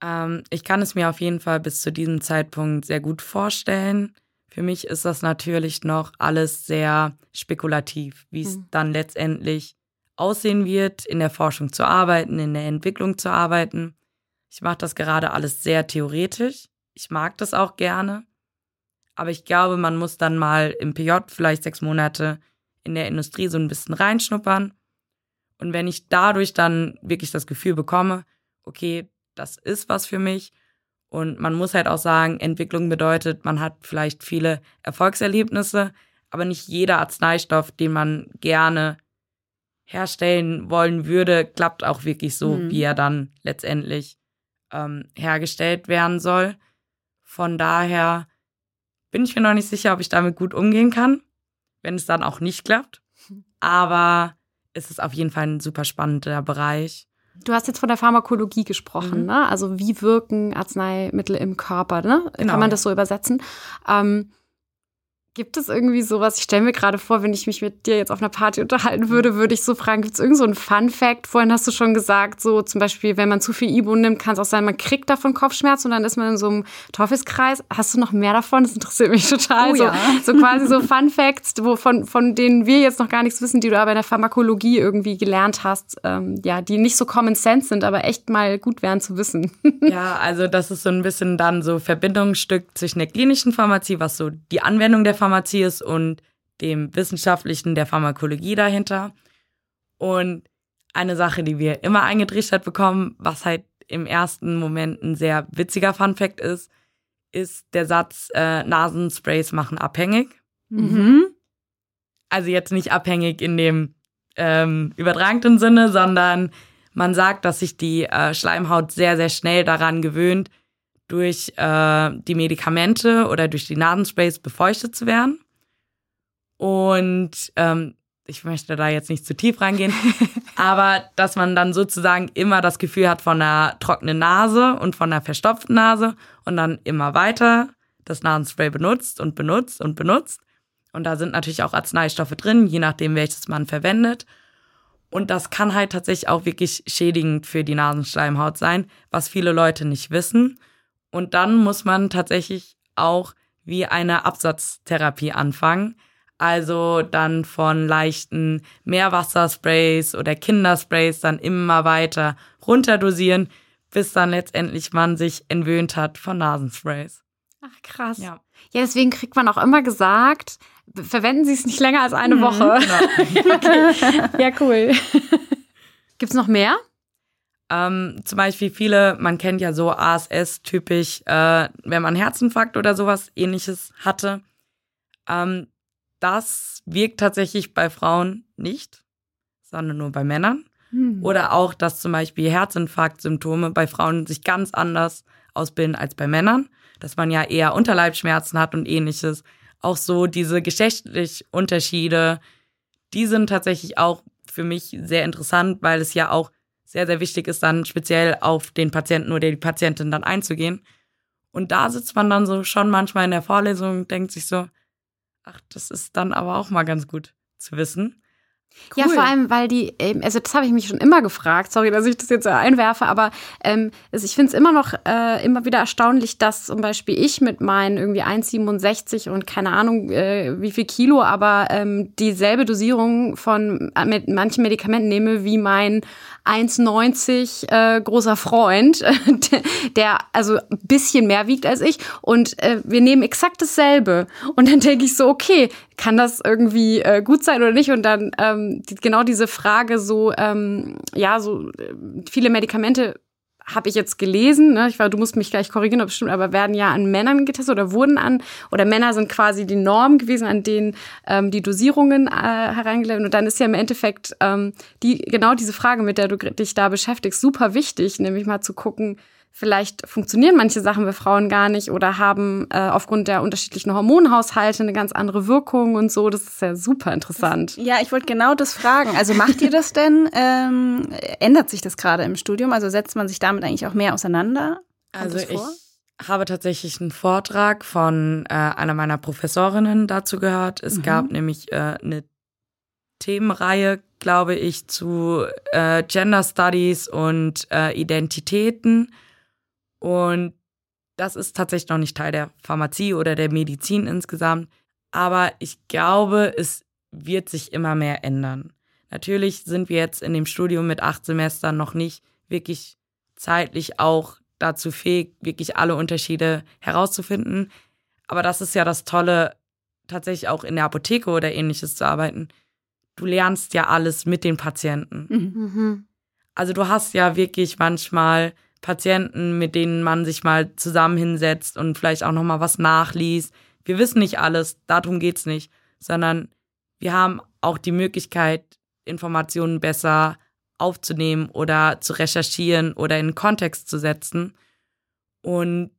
[SPEAKER 2] Ähm, ich kann es mir auf jeden Fall bis zu diesem Zeitpunkt sehr gut vorstellen. Für mich ist das natürlich noch alles sehr spekulativ, wie es mhm. dann letztendlich aussehen wird, in der Forschung zu arbeiten, in der Entwicklung zu arbeiten. Ich mache das gerade alles sehr theoretisch. Ich mag das auch gerne. Aber ich glaube, man muss dann mal im PJ vielleicht sechs Monate in der Industrie so ein bisschen reinschnuppern. Und wenn ich dadurch dann wirklich das Gefühl bekomme, okay, das ist was für mich. Und man muss halt auch sagen, Entwicklung bedeutet, man hat vielleicht viele Erfolgserlebnisse, aber nicht jeder Arzneistoff, den man gerne herstellen wollen würde, klappt auch wirklich so, mhm. wie er dann letztendlich ähm, hergestellt werden soll. Von daher bin ich mir noch nicht sicher, ob ich damit gut umgehen kann, wenn es dann auch nicht klappt. Aber es ist auf jeden Fall ein super spannender Bereich.
[SPEAKER 1] Du hast jetzt von der Pharmakologie gesprochen, mhm. ne? Also wie wirken Arzneimittel im Körper, ne? Genau, Kann man das so übersetzen? Ähm, Gibt es irgendwie sowas? Ich stelle mir gerade vor, wenn ich mich mit dir jetzt auf einer Party unterhalten würde, würde ich so fragen, gibt es irgend so einen Fun-Fact? Vorhin hast du schon gesagt, so zum Beispiel, wenn man zu viel Ibo nimmt, kann es auch sein, man kriegt davon Kopfschmerz und dann ist man in so einem Teufelskreis. Hast du noch mehr davon? Das interessiert mich total. Oh, so, ja. so quasi so Fun-Facts, von, von denen wir jetzt noch gar nichts wissen, die du aber in der Pharmakologie irgendwie gelernt hast, ähm, ja, die nicht so Common Sense sind, aber echt mal gut wären zu wissen. *laughs*
[SPEAKER 2] ja, also das ist so ein bisschen dann so Verbindungsstück zwischen der klinischen Pharmazie, was so die Anwendung der Pharmazie ist und dem Wissenschaftlichen der Pharmakologie dahinter. Und eine Sache, die wir immer eingetrichtert bekommen, was halt im ersten Moment ein sehr witziger Funfact ist, ist der Satz, äh, Nasensprays machen abhängig. Mhm. Also jetzt nicht abhängig in dem ähm, übertragenen Sinne, sondern man sagt, dass sich die äh, Schleimhaut sehr, sehr schnell daran gewöhnt, durch äh, die Medikamente oder durch die Nasensprays befeuchtet zu werden. Und ähm, ich möchte da jetzt nicht zu tief reingehen, *laughs* aber dass man dann sozusagen immer das Gefühl hat von einer trockenen Nase und von einer verstopften Nase und dann immer weiter das Nasenspray benutzt und benutzt und benutzt. Und da sind natürlich auch Arzneistoffe drin, je nachdem, welches man verwendet. Und das kann halt tatsächlich auch wirklich schädigend für die Nasenschleimhaut sein, was viele Leute nicht wissen. Und dann muss man tatsächlich auch wie eine Absatztherapie anfangen. Also dann von leichten Meerwassersprays oder Kindersprays dann immer weiter runterdosieren, bis dann letztendlich man sich entwöhnt hat von Nasensprays.
[SPEAKER 1] Ach krass. Ja. ja, deswegen kriegt man auch immer gesagt, verwenden Sie es nicht länger als eine mhm, Woche. Genau. *laughs* okay. Ja, cool. *laughs* Gibt es noch mehr?
[SPEAKER 2] Ähm, zum Beispiel viele, man kennt ja so ASS-typisch, äh, wenn man Herzinfarkt oder sowas ähnliches hatte. Ähm, das wirkt tatsächlich bei Frauen nicht, sondern nur bei Männern. Hm. Oder auch, dass zum Beispiel Herzinfarktsymptome bei Frauen sich ganz anders ausbilden als bei Männern. Dass man ja eher Unterleibschmerzen hat und ähnliches. Auch so diese geschlechtlich Unterschiede, die sind tatsächlich auch für mich sehr interessant, weil es ja auch sehr, sehr wichtig ist, dann speziell auf den Patienten oder die Patientin dann einzugehen. Und da sitzt man dann so schon manchmal in der Vorlesung und denkt sich so, ach, das ist dann aber auch mal ganz gut zu wissen.
[SPEAKER 1] Cool. Ja, vor allem, weil die, also das habe ich mich schon immer gefragt, sorry, dass ich das jetzt einwerfe, aber ähm, also ich finde es immer noch äh, immer wieder erstaunlich, dass zum Beispiel ich mit meinen irgendwie 1,67 und keine Ahnung äh, wie viel Kilo, aber ähm, dieselbe Dosierung von äh, mit manchen Medikamenten nehme wie mein 1,90 äh, großer Freund, *laughs* der also ein bisschen mehr wiegt als ich und äh, wir nehmen exakt dasselbe und dann denke ich so, okay, kann das irgendwie äh, gut sein oder nicht? Und dann ähm, genau diese Frage so, ähm, ja, so äh, viele Medikamente habe ich jetzt gelesen, ne? ich war, du musst mich gleich korrigieren, ob bestimmt, aber werden ja an Männern getestet oder wurden an, oder Männer sind quasi die Norm gewesen, an denen ähm, die Dosierungen äh, hereingelegt Und dann ist ja im Endeffekt ähm, die, genau diese Frage, mit der du dich da beschäftigst, super wichtig, nämlich mal zu gucken, vielleicht funktionieren manche Sachen bei Frauen gar nicht oder haben äh, aufgrund der unterschiedlichen Hormonhaushalte eine ganz andere Wirkung und so. Das ist ja super interessant.
[SPEAKER 4] Das, ja, ich wollte genau das fragen. Also macht ihr das denn? Ähm, ändert sich das gerade im Studium? Also setzt man sich damit eigentlich auch mehr auseinander?
[SPEAKER 2] Kommt also ich habe tatsächlich einen Vortrag von äh, einer meiner Professorinnen dazu gehört. Es mhm. gab nämlich äh, eine Themenreihe, glaube ich, zu äh, Gender Studies und äh, Identitäten. Und das ist tatsächlich noch nicht Teil der Pharmazie oder der Medizin insgesamt. Aber ich glaube, es wird sich immer mehr ändern. Natürlich sind wir jetzt in dem Studium mit acht Semestern noch nicht wirklich zeitlich auch dazu fähig, wirklich alle Unterschiede herauszufinden. Aber das ist ja das Tolle, tatsächlich auch in der Apotheke oder ähnliches zu arbeiten. Du lernst ja alles mit den Patienten. Mhm. Also du hast ja wirklich manchmal Patienten, mit denen man sich mal zusammen hinsetzt und vielleicht auch noch mal was nachliest. Wir wissen nicht alles, darum geht's nicht, sondern wir haben auch die Möglichkeit, Informationen besser aufzunehmen oder zu recherchieren oder in Kontext zu setzen. Und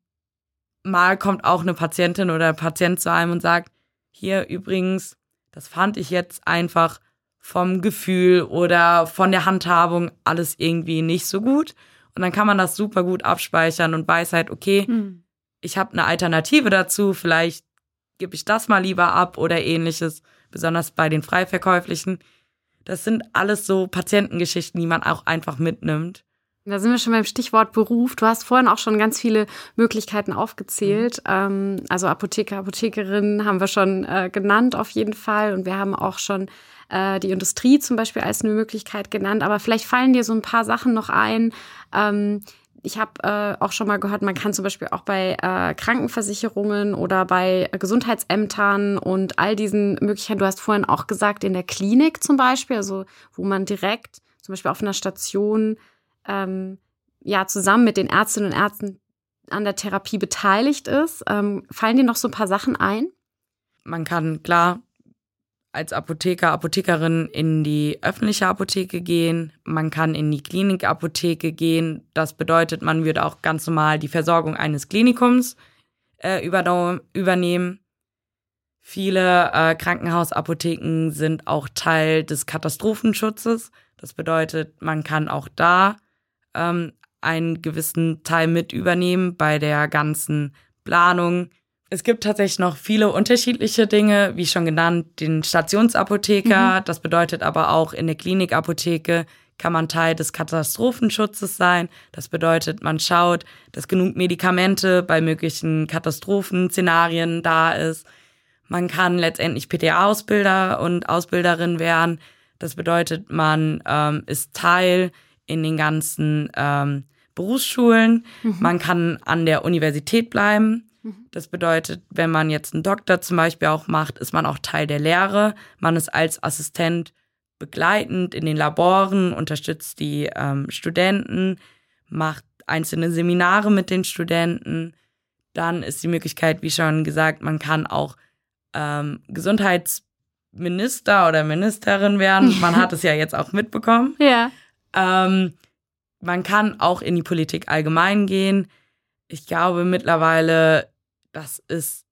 [SPEAKER 2] mal kommt auch eine Patientin oder ein Patient zu einem und sagt, hier übrigens, das fand ich jetzt einfach vom Gefühl oder von der Handhabung alles irgendwie nicht so gut. Und dann kann man das super gut abspeichern und weiß halt, okay, mhm. ich habe eine Alternative dazu, vielleicht gebe ich das mal lieber ab oder ähnliches, besonders bei den Freiverkäuflichen. Das sind alles so Patientengeschichten, die man auch einfach mitnimmt.
[SPEAKER 1] Da sind wir schon beim Stichwort Beruf. Du hast vorhin auch schon ganz viele Möglichkeiten aufgezählt. Mhm. Ähm, also Apotheker, Apothekerin haben wir schon äh, genannt auf jeden Fall. Und wir haben auch schon äh, die Industrie zum Beispiel als eine Möglichkeit genannt. Aber vielleicht fallen dir so ein paar Sachen noch ein. Ähm, ich habe äh, auch schon mal gehört, man kann zum Beispiel auch bei äh, Krankenversicherungen oder bei Gesundheitsämtern und all diesen Möglichkeiten, du hast vorhin auch gesagt, in der Klinik zum Beispiel, also wo man direkt zum Beispiel auf einer Station ähm, ja zusammen mit den Ärztinnen und Ärzten an der Therapie beteiligt ist. Ähm, fallen dir noch so ein paar Sachen ein?
[SPEAKER 2] Man kann klar als Apotheker, Apothekerin in die öffentliche Apotheke gehen. Man kann in die Klinikapotheke gehen. Das bedeutet, man würde auch ganz normal die Versorgung eines Klinikums äh, übernehmen. Viele äh, Krankenhausapotheken sind auch Teil des Katastrophenschutzes. Das bedeutet, man kann auch da ähm, einen gewissen Teil mit übernehmen bei der ganzen Planung, es gibt tatsächlich noch viele unterschiedliche Dinge, wie schon genannt, den Stationsapotheker. Mhm. Das bedeutet aber auch in der Klinikapotheke kann man Teil des Katastrophenschutzes sein. Das bedeutet, man schaut, dass genug Medikamente bei möglichen Katastrophenszenarien da ist. Man kann letztendlich PTA-Ausbilder und Ausbilderin werden. Das bedeutet, man ähm, ist Teil in den ganzen ähm, Berufsschulen. Mhm. Man kann an der Universität bleiben. Das bedeutet, wenn man jetzt einen Doktor zum Beispiel auch macht, ist man auch Teil der Lehre. Man ist als Assistent begleitend in den Laboren, unterstützt die ähm, Studenten, macht einzelne Seminare mit den Studenten. Dann ist die Möglichkeit, wie schon gesagt, man kann auch ähm, Gesundheitsminister oder Ministerin werden. *laughs* Man hat es ja jetzt auch mitbekommen.
[SPEAKER 1] Ja.
[SPEAKER 2] Ähm, man kann auch in die Politik allgemein gehen. Ich glaube mittlerweile das ist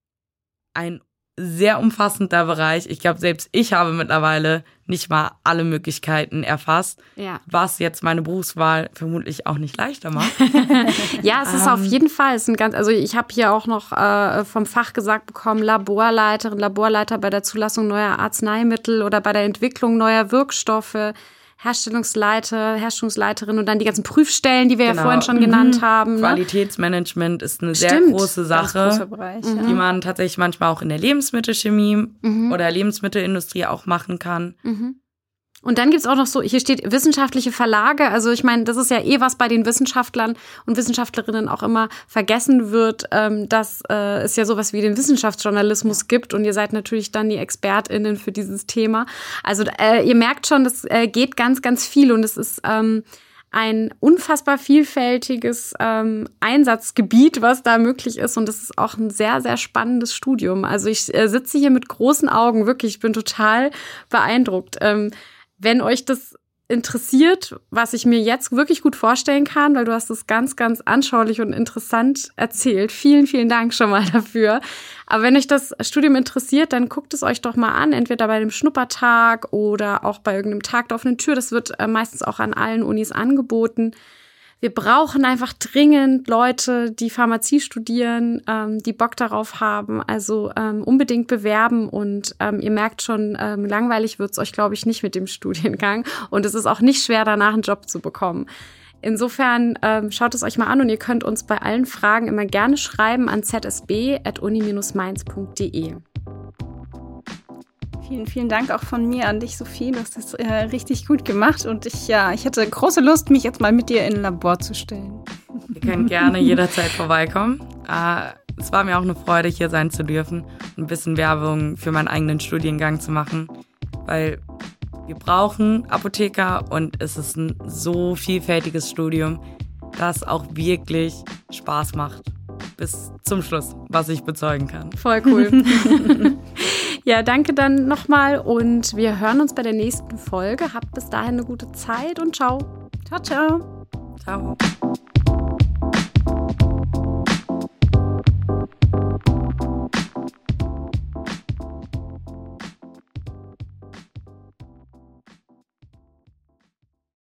[SPEAKER 2] ein sehr umfassender Bereich. Ich glaube, selbst ich habe mittlerweile nicht mal alle Möglichkeiten erfasst, ja. was jetzt meine Berufswahl vermutlich auch nicht leichter macht. *laughs*
[SPEAKER 1] ja, es ist ähm, auf jeden Fall, es ist ein ganz, also ich habe hier auch noch äh, vom Fach gesagt bekommen, Laborleiterin, Laborleiter bei der Zulassung neuer Arzneimittel oder bei der Entwicklung neuer Wirkstoffe. Herstellungsleiter, Herstellungsleiterin und dann die ganzen Prüfstellen, die wir genau. ja vorhin schon mhm. genannt haben.
[SPEAKER 2] Ne? Qualitätsmanagement ist eine Stimmt. sehr große Sache, Bereich, mhm. die man tatsächlich manchmal auch in der Lebensmittelchemie mhm. oder Lebensmittelindustrie auch machen kann.
[SPEAKER 1] Und dann gibt's auch noch so, hier steht wissenschaftliche Verlage. Also ich meine, das ist ja eh was bei den Wissenschaftlern und Wissenschaftlerinnen auch immer vergessen wird, ähm, dass äh, es ja sowas wie den Wissenschaftsjournalismus gibt. Und ihr seid natürlich dann die ExpertInnen für dieses Thema. Also äh, ihr merkt schon, das äh, geht ganz, ganz viel und es ist ähm, ein unfassbar vielfältiges ähm, Einsatzgebiet, was da möglich ist. Und es ist auch ein sehr, sehr spannendes Studium. Also ich äh, sitze hier mit großen Augen, wirklich, ich bin total beeindruckt. Ähm, wenn euch das interessiert, was ich mir jetzt wirklich gut vorstellen kann, weil du hast es ganz, ganz anschaulich und interessant erzählt. Vielen, vielen Dank schon mal dafür. Aber wenn euch das Studium interessiert, dann guckt es euch doch mal an, entweder bei einem Schnuppertag oder auch bei irgendeinem Tag der offenen Tür. Das wird äh, meistens auch an allen Unis angeboten wir brauchen einfach dringend Leute, die Pharmazie studieren, ähm, die Bock darauf haben. Also ähm, unbedingt bewerben und ähm, ihr merkt schon, ähm, langweilig wird's euch, glaube ich, nicht mit dem *laughs* Studiengang. Und es ist auch nicht schwer, danach einen Job zu bekommen. Insofern ähm, schaut es euch mal an und ihr könnt uns bei allen Fragen immer gerne schreiben an zsb.uni-mainz.de.
[SPEAKER 4] Vielen, vielen Dank auch von mir an dich, Sophie. Du hast das äh, richtig gut gemacht und ich, ja, ich hatte große Lust, mich jetzt mal mit dir in ein Labor zu stellen.
[SPEAKER 2] Ihr könnt gerne *laughs* jederzeit vorbeikommen. Äh, es war mir auch eine Freude, hier sein zu dürfen und ein bisschen Werbung für meinen eigenen Studiengang zu machen, weil wir brauchen Apotheker und es ist ein so vielfältiges Studium, das auch wirklich Spaß macht. Bis zum Schluss, was ich bezeugen kann.
[SPEAKER 1] Voll cool. *laughs* Ja, danke dann nochmal und wir hören uns bei der nächsten Folge. Habt bis dahin eine gute Zeit und ciao.
[SPEAKER 4] Ciao, ciao.
[SPEAKER 2] Ciao.